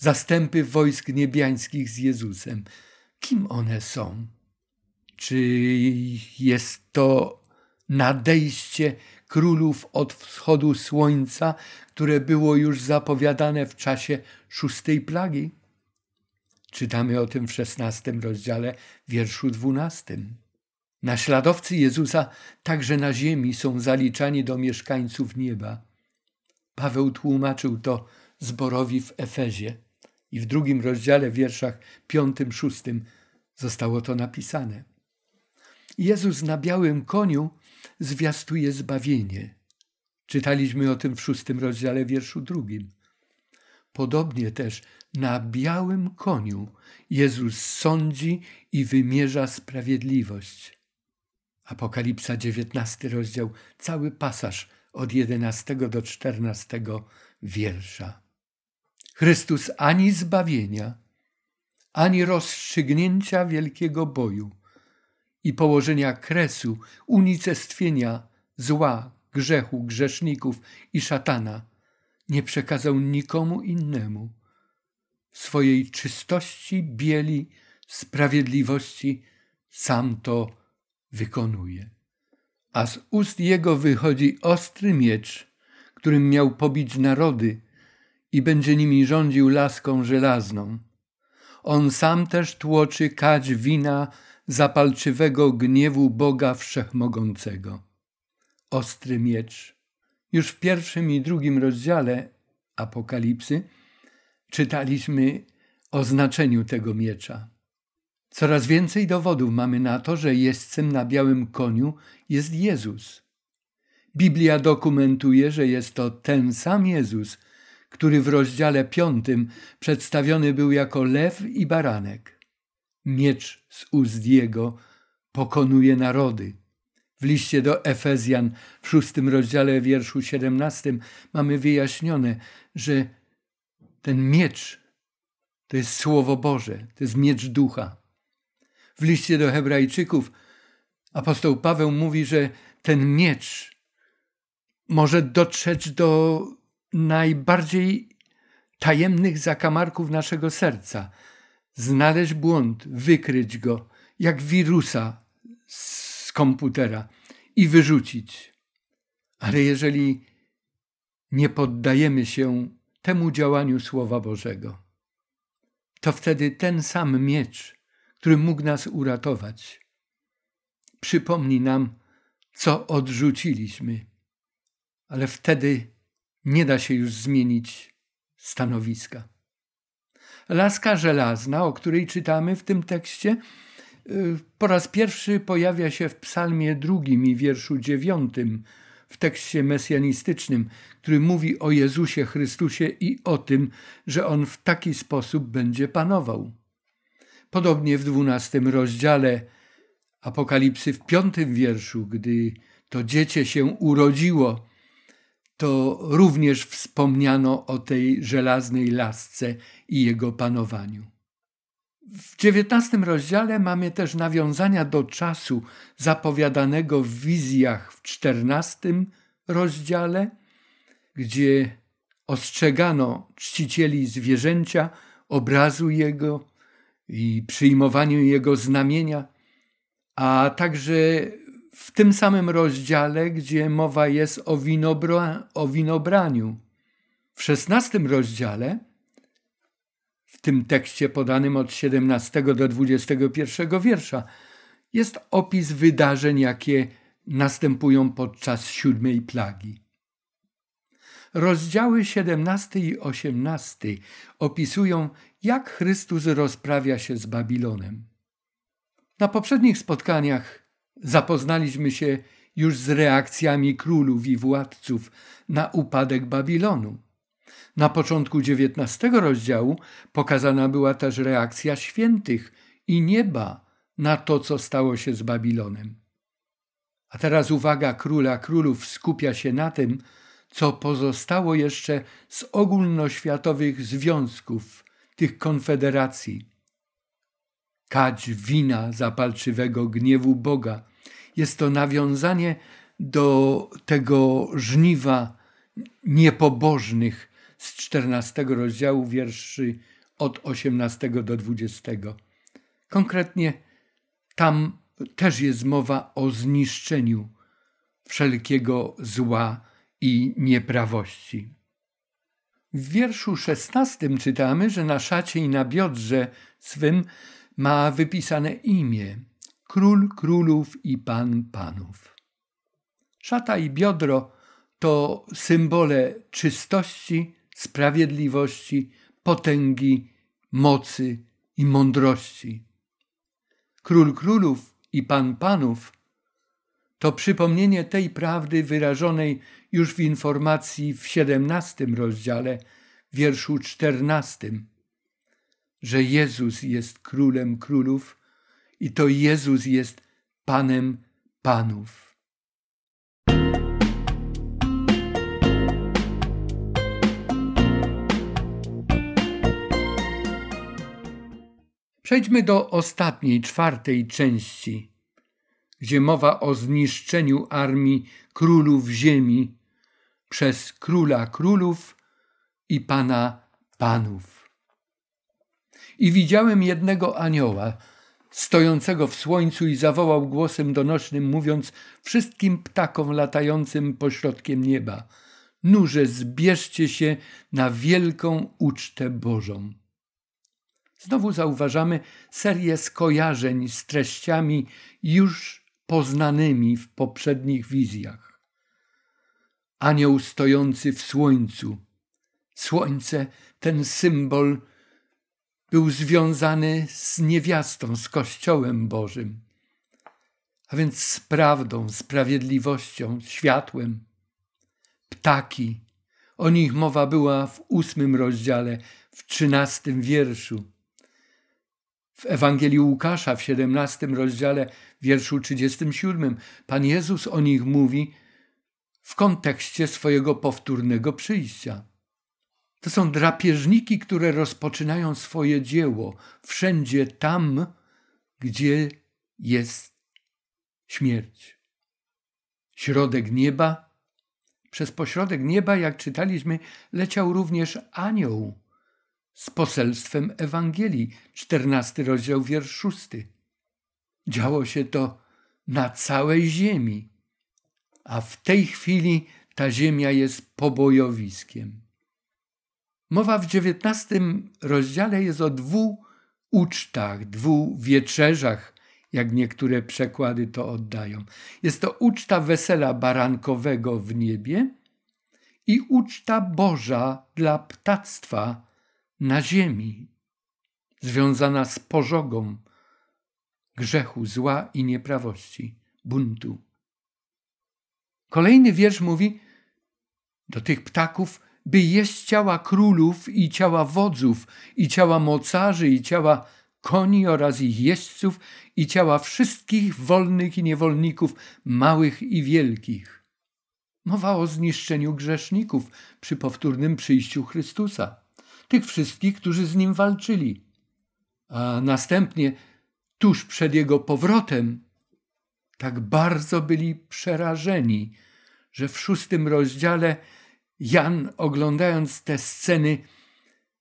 Zastępy wojsk niebiańskich z Jezusem. Kim one są? Czy jest to nadejście królów od wschodu słońca, które było już zapowiadane w czasie szóstej plagi? Czytamy o tym w szesnastym rozdziale, wierszu dwunastym. Naśladowcy Jezusa także na ziemi są zaliczani do mieszkańców nieba. Paweł tłumaczył to zborowi w Efezie i w drugim rozdziale, wierszach piątym, szóstym zostało to napisane. Jezus na białym koniu zwiastuje zbawienie. Czytaliśmy o tym w szóstym rozdziale, wierszu drugim. Podobnie też na białym koniu Jezus sądzi i wymierza sprawiedliwość. Apokalipsa 19 rozdział, cały pasaż od 11 do 14 wiersza. Chrystus ani zbawienia, ani rozstrzygnięcia wielkiego boju i położenia kresu, unicestwienia zła, grzechu, grzeszników i szatana nie przekazał nikomu innemu. W swojej czystości, bieli, sprawiedliwości sam to wykonuje. A z ust jego wychodzi ostry miecz, którym miał pobić narody i będzie nimi rządził laską żelazną. On sam też tłoczy kać wina zapalczywego gniewu Boga Wszechmogącego. Ostry miecz. Już w pierwszym i drugim rozdziale Apokalipsy czytaliśmy o znaczeniu tego miecza. Coraz więcej dowodów mamy na to, że jeźdźcem na białym koniu jest Jezus. Biblia dokumentuje, że jest to ten sam Jezus, który w rozdziale piątym przedstawiony był jako lew i baranek. Miecz z ust Jego pokonuje narody. W liście do Efezjan w szóstym rozdziale wierszu siedemnastym mamy wyjaśnione, że ten miecz to jest Słowo Boże, to jest miecz ducha. W liście do Hebrajczyków apostoł Paweł mówi, że ten miecz może dotrzeć do najbardziej tajemnych zakamarków naszego serca, znaleźć błąd, wykryć go jak wirusa z komputera i wyrzucić. Ale jeżeli nie poddajemy się temu działaniu Słowa Bożego, to wtedy ten sam miecz który mógł nas uratować. Przypomni nam, co odrzuciliśmy, ale wtedy nie da się już zmienić stanowiska. Laska żelazna, o której czytamy w tym tekście, y, po raz pierwszy pojawia się w Psalmie drugim i wierszu dziewiątym, w tekście mesjanistycznym, który mówi o Jezusie Chrystusie i o tym, że On w taki sposób będzie panował. Podobnie w dwunastym rozdziale Apokalipsy w piątym wierszu, gdy to dziecię się urodziło, to również wspomniano o tej żelaznej lasce i jego panowaniu. W dziewiętnastym rozdziale mamy też nawiązania do czasu zapowiadanego w wizjach w czternastym rozdziale, gdzie ostrzegano czcicieli zwierzęcia, obrazu jego, i przyjmowaniu Jego znamienia, a także w tym samym rozdziale, gdzie mowa jest o, winobra, o winobraniu. W szesnastym rozdziale w tym tekście podanym od 17 do 21 wiersza, jest opis wydarzeń, jakie następują podczas siódmej plagi. Rozdziały 17 i 18 opisują, jak Chrystus rozprawia się z Babilonem. Na poprzednich spotkaniach zapoznaliśmy się już z reakcjami królów i władców na upadek Babilonu. Na początku XIX rozdziału pokazana była też reakcja świętych i nieba na to, co stało się z Babilonem. A teraz uwaga króla królów skupia się na tym, co pozostało jeszcze z ogólnoświatowych związków, tych konfederacji. Kać wina zapalczywego gniewu Boga. Jest to nawiązanie do tego żniwa niepobożnych z 14 rozdziału wierszy od 18 do 20. Konkretnie tam też jest mowa o zniszczeniu wszelkiego zła i nieprawości. W wierszu szesnastym czytamy, że na szacie i na biodrze swym ma wypisane imię Król Królów i Pan Panów. Szata i biodro to symbole czystości, sprawiedliwości, potęgi, mocy i mądrości. Król Królów i Pan Panów to przypomnienie tej prawdy wyrażonej już w informacji w siedemnastym rozdziale, wierszu czternastym, że Jezus jest królem królów i to Jezus jest Panem Panów. Przejdźmy do ostatniej, czwartej części, gdzie mowa o zniszczeniu armii królów ziemi przez króla królów i pana panów. I widziałem jednego anioła, stojącego w słońcu i zawołał głosem donośnym, mówiąc wszystkim ptakom latającym pośrodkiem nieba: Nurze, zbierzcie się na wielką ucztę Bożą. Znowu zauważamy serię skojarzeń z treściami już poznanymi w poprzednich wizjach. Anioł stojący w słońcu. Słońce, ten symbol, był związany z niewiastą, z Kościołem Bożym, a więc z prawdą, sprawiedliwością, światłem. Ptaki, o nich mowa była w ósmym rozdziale, w trzynastym wierszu. W Ewangelii Łukasza w 17 rozdziale, wierszu 37, Pan Jezus o nich mówi w kontekście swojego powtórnego przyjścia. To są drapieżniki, które rozpoczynają swoje dzieło wszędzie tam, gdzie jest śmierć. Środek nieba. Przez pośrodek nieba, jak czytaliśmy, leciał również anioł z poselstwem Ewangelii, czternasty rozdział, wiersz szósty. Działo się to na całej ziemi, a w tej chwili ta ziemia jest pobojowiskiem. Mowa w dziewiętnastym rozdziale jest o dwóch ucztach, dwóch wieczerzach, jak niektóre przekłady to oddają. Jest to uczta wesela barankowego w niebie i uczta Boża dla ptactwa na ziemi, związana z pożogą grzechu, zła i nieprawości, buntu. Kolejny wiersz mówi do tych ptaków, by jeść ciała królów i ciała wodzów, i ciała mocarzy, i ciała koni oraz ich jeźdźców, i ciała wszystkich wolnych i niewolników, małych i wielkich. Mowa o zniszczeniu grzeszników przy powtórnym przyjściu Chrystusa tych wszystkich, którzy z nim walczyli. A następnie, tuż przed jego powrotem, tak bardzo byli przerażeni, że w szóstym rozdziale Jan, oglądając te sceny,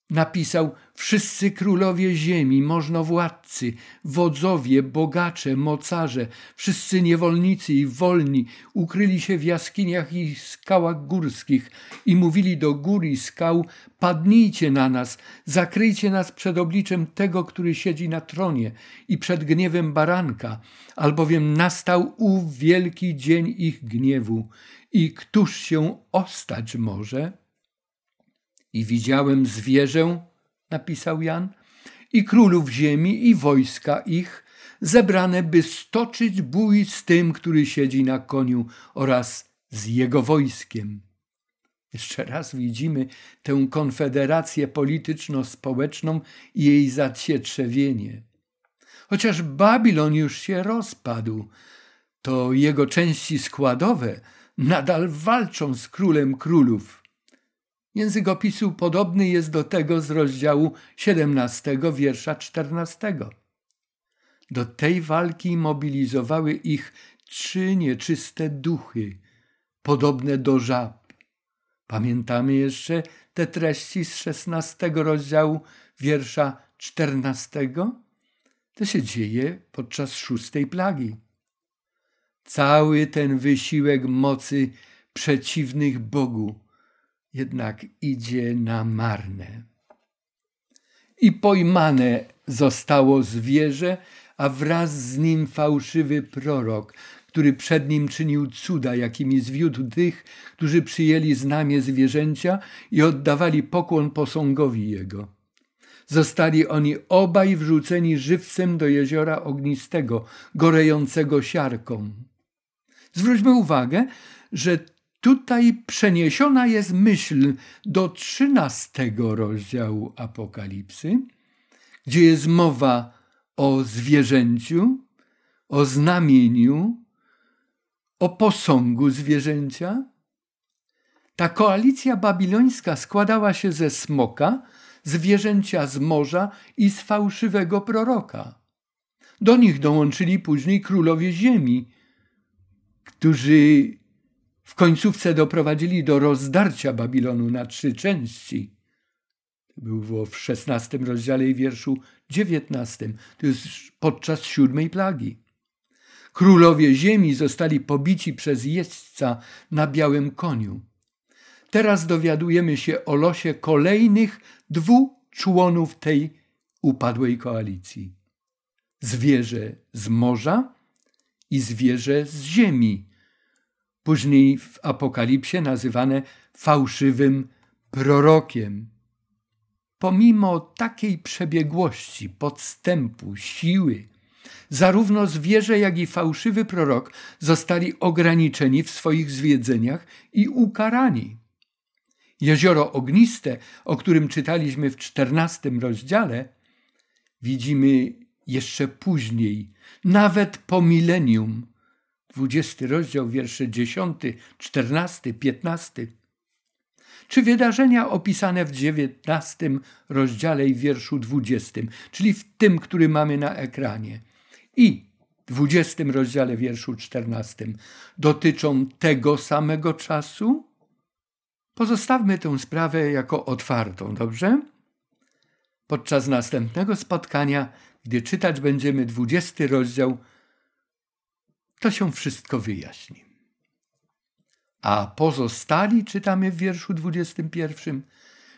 napisał wszyscy królowie ziemi, możnowładcy, wodzowie, bogacze, mocarze, wszyscy niewolnicy i wolni ukryli się w jaskiniach i skałach górskich i mówili do gór i skał, padnijcie na nas, zakryjcie nas przed obliczem tego, który siedzi na tronie i przed gniewem baranka, albowiem nastał ów wielki dzień ich gniewu i któż się ostać może? I widziałem zwierzę, napisał Jan, i królów ziemi, i wojska ich, zebrane, by stoczyć bój z tym, który siedzi na koniu oraz z jego wojskiem. Jeszcze raz widzimy tę konfederację polityczno-społeczną i jej zacietrzewienie. Chociaż Babilon już się rozpadł, to jego części składowe nadal walczą z królem królów Język opisu podobny jest do tego z rozdziału 17, wiersza 14. Do tej walki mobilizowały ich trzy nieczyste duchy, podobne do żab. Pamiętamy jeszcze te treści z 16 rozdziału, wiersza 14? To się dzieje podczas szóstej plagi. Cały ten wysiłek mocy przeciwnych Bogu jednak idzie na marne. I pojmane zostało zwierzę, a wraz z nim fałszywy prorok, który przed nim czynił cuda, jakimi zwiódł tych, którzy przyjęli znamie zwierzęcia i oddawali pokłon posągowi jego. Zostali oni obaj wrzuceni żywcem do jeziora ognistego, gorejącego siarką. Zwróćmy uwagę, że Tutaj przeniesiona jest myśl do trzynastego rozdziału Apokalipsy, gdzie jest mowa o zwierzęciu, o znamieniu, o posągu zwierzęcia. Ta koalicja babilońska składała się ze smoka, zwierzęcia z morza i z fałszywego proroka. Do nich dołączyli później królowie ziemi, którzy w końcówce doprowadzili do rozdarcia Babilonu na trzy części. To było w szesnastym rozdziale i wierszu dziewiętnastym. To jest podczas siódmej plagi. Królowie ziemi zostali pobici przez jeźdźca na białym koniu. Teraz dowiadujemy się o losie kolejnych dwóch członów tej upadłej koalicji. Zwierzę z morza i zwierzę z ziemi później w Apokalipsie nazywane fałszywym prorokiem. Pomimo takiej przebiegłości, podstępu, siły, zarówno zwierzę, jak i fałszywy prorok zostali ograniczeni w swoich zwiedzeniach i ukarani. Jezioro ogniste, o którym czytaliśmy w czternastym rozdziale, widzimy jeszcze później, nawet po milenium, 20 rozdział, wiersze 10, 14, 15. Czy wydarzenia opisane w 19 rozdziale i wierszu 20, czyli w tym, który mamy na ekranie, i 20 rozdziale, wierszu 14, dotyczą tego samego czasu? Pozostawmy tę sprawę jako otwartą, dobrze? Podczas następnego spotkania, gdy czytać będziemy 20 rozdział, to się wszystko wyjaśni. A pozostali, czytamy w wierszu 21,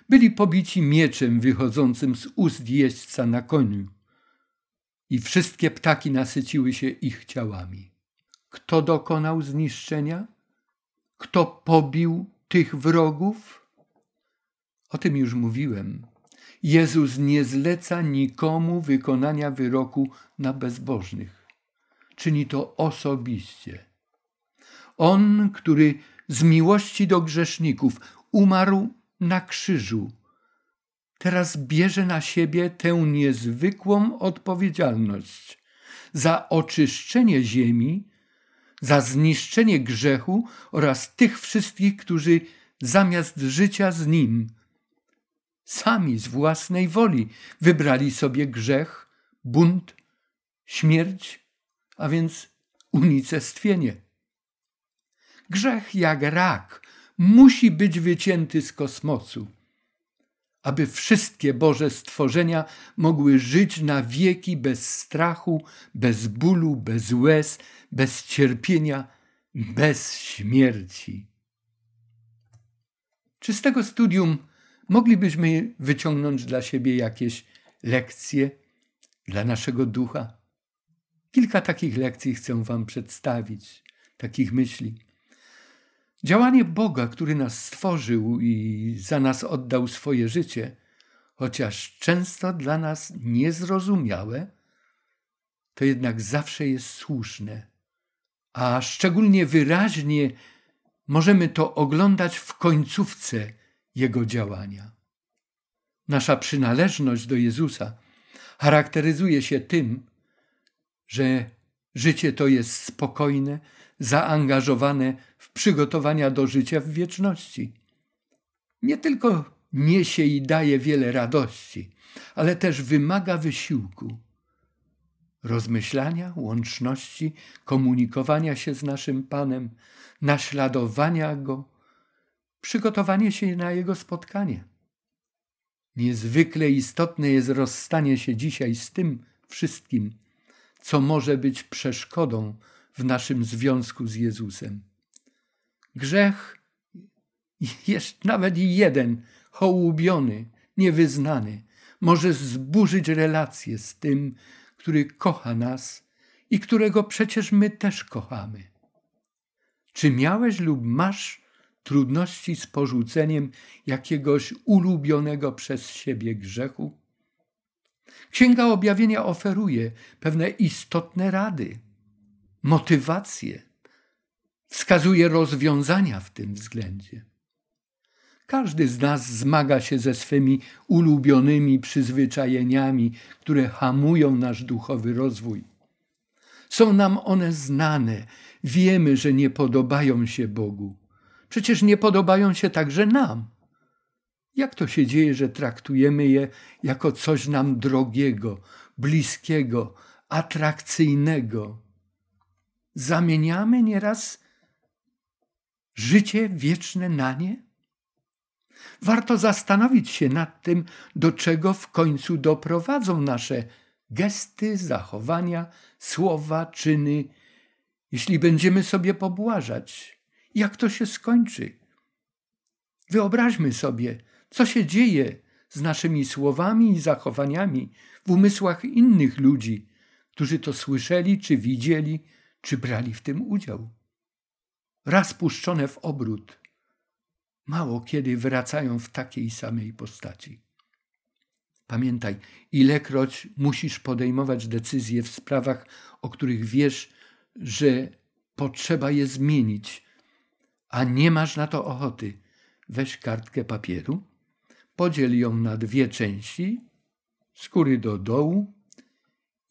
byli pobici mieczem wychodzącym z ust jeźdźca na koniu i wszystkie ptaki nasyciły się ich ciałami. Kto dokonał zniszczenia? Kto pobił tych wrogów? O tym już mówiłem. Jezus nie zleca nikomu wykonania wyroku na bezbożnych czyni to osobiście. On, który z miłości do grzeszników umarł na krzyżu, teraz bierze na siebie tę niezwykłą odpowiedzialność za oczyszczenie ziemi, za zniszczenie grzechu oraz tych wszystkich, którzy zamiast życia z nim, sami z własnej woli wybrali sobie grzech, bunt, śmierć a więc unicestwienie. Grzech jak rak musi być wycięty z kosmosu, aby wszystkie Boże stworzenia mogły żyć na wieki bez strachu, bez bólu, bez łez, bez cierpienia, bez śmierci. Czy z tego studium moglibyśmy wyciągnąć dla siebie jakieś lekcje dla naszego ducha? Kilka takich lekcji chcę Wam przedstawić, takich myśli. Działanie Boga, który nas stworzył i za nas oddał swoje życie, chociaż często dla nas niezrozumiałe, to jednak zawsze jest słuszne, a szczególnie wyraźnie możemy to oglądać w końcówce Jego działania. Nasza przynależność do Jezusa charakteryzuje się tym, że życie to jest spokojne, zaangażowane w przygotowania do życia w wieczności. Nie tylko niesie i daje wiele radości, ale też wymaga wysiłku, rozmyślania, łączności, komunikowania się z naszym Panem, naśladowania Go, przygotowanie się na Jego spotkanie. Niezwykle istotne jest rozstanie się dzisiaj z tym wszystkim, co może być przeszkodą w naszym związku z Jezusem. Grzech jest nawet jeden, hołubiony, niewyznany, może zburzyć relacje z tym, który kocha nas i którego przecież my też kochamy. Czy miałeś lub masz trudności z porzuceniem jakiegoś ulubionego przez siebie grzechu? Księga Objawienia oferuje pewne istotne rady, motywacje, wskazuje rozwiązania w tym względzie. Każdy z nas zmaga się ze swymi ulubionymi przyzwyczajeniami, które hamują nasz duchowy rozwój. Są nam one znane, wiemy, że nie podobają się Bogu. Przecież nie podobają się także nam. Jak to się dzieje, że traktujemy je jako coś nam drogiego, bliskiego, atrakcyjnego? Zamieniamy nieraz życie wieczne na nie? Warto zastanowić się nad tym, do czego w końcu doprowadzą nasze gesty, zachowania, słowa, czyny, jeśli będziemy sobie pobłażać. Jak to się skończy? Wyobraźmy sobie, co się dzieje z naszymi słowami i zachowaniami w umysłach innych ludzi, którzy to słyszeli, czy widzieli, czy brali w tym udział. Raz puszczone w obrót, mało kiedy wracają w takiej samej postaci. Pamiętaj, ilekroć musisz podejmować decyzje w sprawach, o których wiesz, że potrzeba je zmienić, a nie masz na to ochoty, weź kartkę papieru, podziel ją na dwie części, z góry do dołu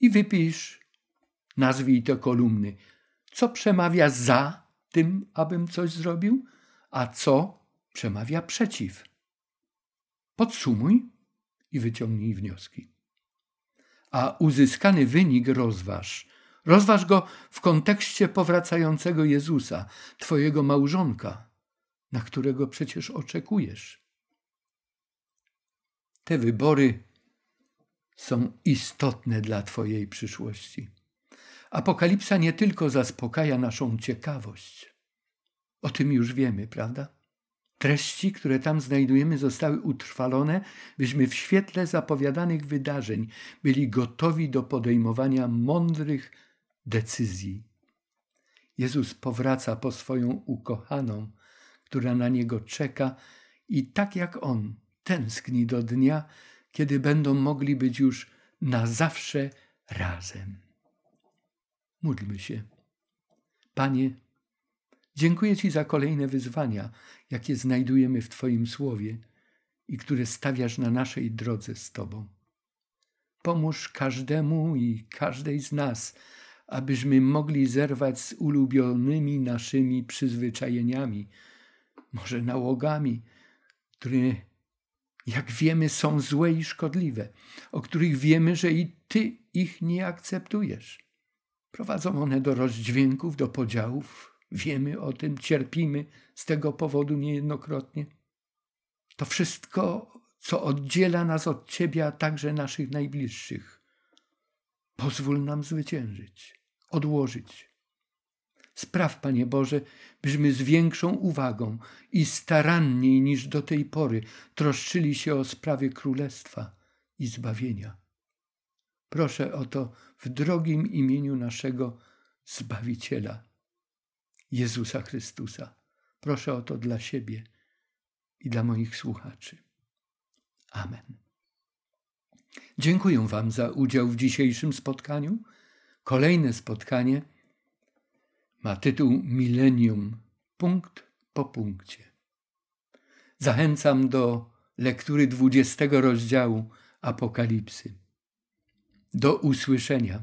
i wypisz, nazwij te kolumny, co przemawia za tym, abym coś zrobił, a co przemawia przeciw. Podsumuj i wyciągnij wnioski. A uzyskany wynik rozważ. Rozważ go w kontekście powracającego Jezusa, Twojego małżonka, na którego przecież oczekujesz. Te wybory są istotne dla Twojej przyszłości. Apokalipsa nie tylko zaspokaja naszą ciekawość. O tym już wiemy, prawda? Treści, które tam znajdujemy, zostały utrwalone, byśmy w świetle zapowiadanych wydarzeń byli gotowi do podejmowania mądrych decyzji. Jezus powraca po swoją ukochaną, która na niego czeka i tak jak on tęskni do dnia, kiedy będą mogli być już na zawsze razem. Módlmy się. Panie, Dziękuję Ci za kolejne wyzwania, jakie znajdujemy w Twoim słowie i które stawiasz na naszej drodze z Tobą. Pomóż każdemu i każdej z nas, abyśmy mogli zerwać z ulubionymi naszymi przyzwyczajeniami, może nałogami, które, jak wiemy, są złe i szkodliwe, o których wiemy, że i Ty ich nie akceptujesz. Prowadzą one do rozdźwięków, do podziałów, Wiemy o tym, cierpimy z tego powodu niejednokrotnie. To wszystko co oddziela nas od Ciebie, a także naszych najbliższych. Pozwól nam zwyciężyć, odłożyć. Spraw, Panie Boże, byśmy z większą uwagą i staranniej niż do tej pory troszczyli się o sprawie Królestwa i zbawienia. Proszę o to w drogim imieniu naszego Zbawiciela, Jezusa Chrystusa. Proszę o to dla siebie i dla moich słuchaczy. Amen. Dziękuję Wam za udział w dzisiejszym spotkaniu. Kolejne spotkanie ma tytuł Milenium, punkt po punkcie. Zachęcam do lektury dwudziestego rozdziału Apokalipsy. Do usłyszenia.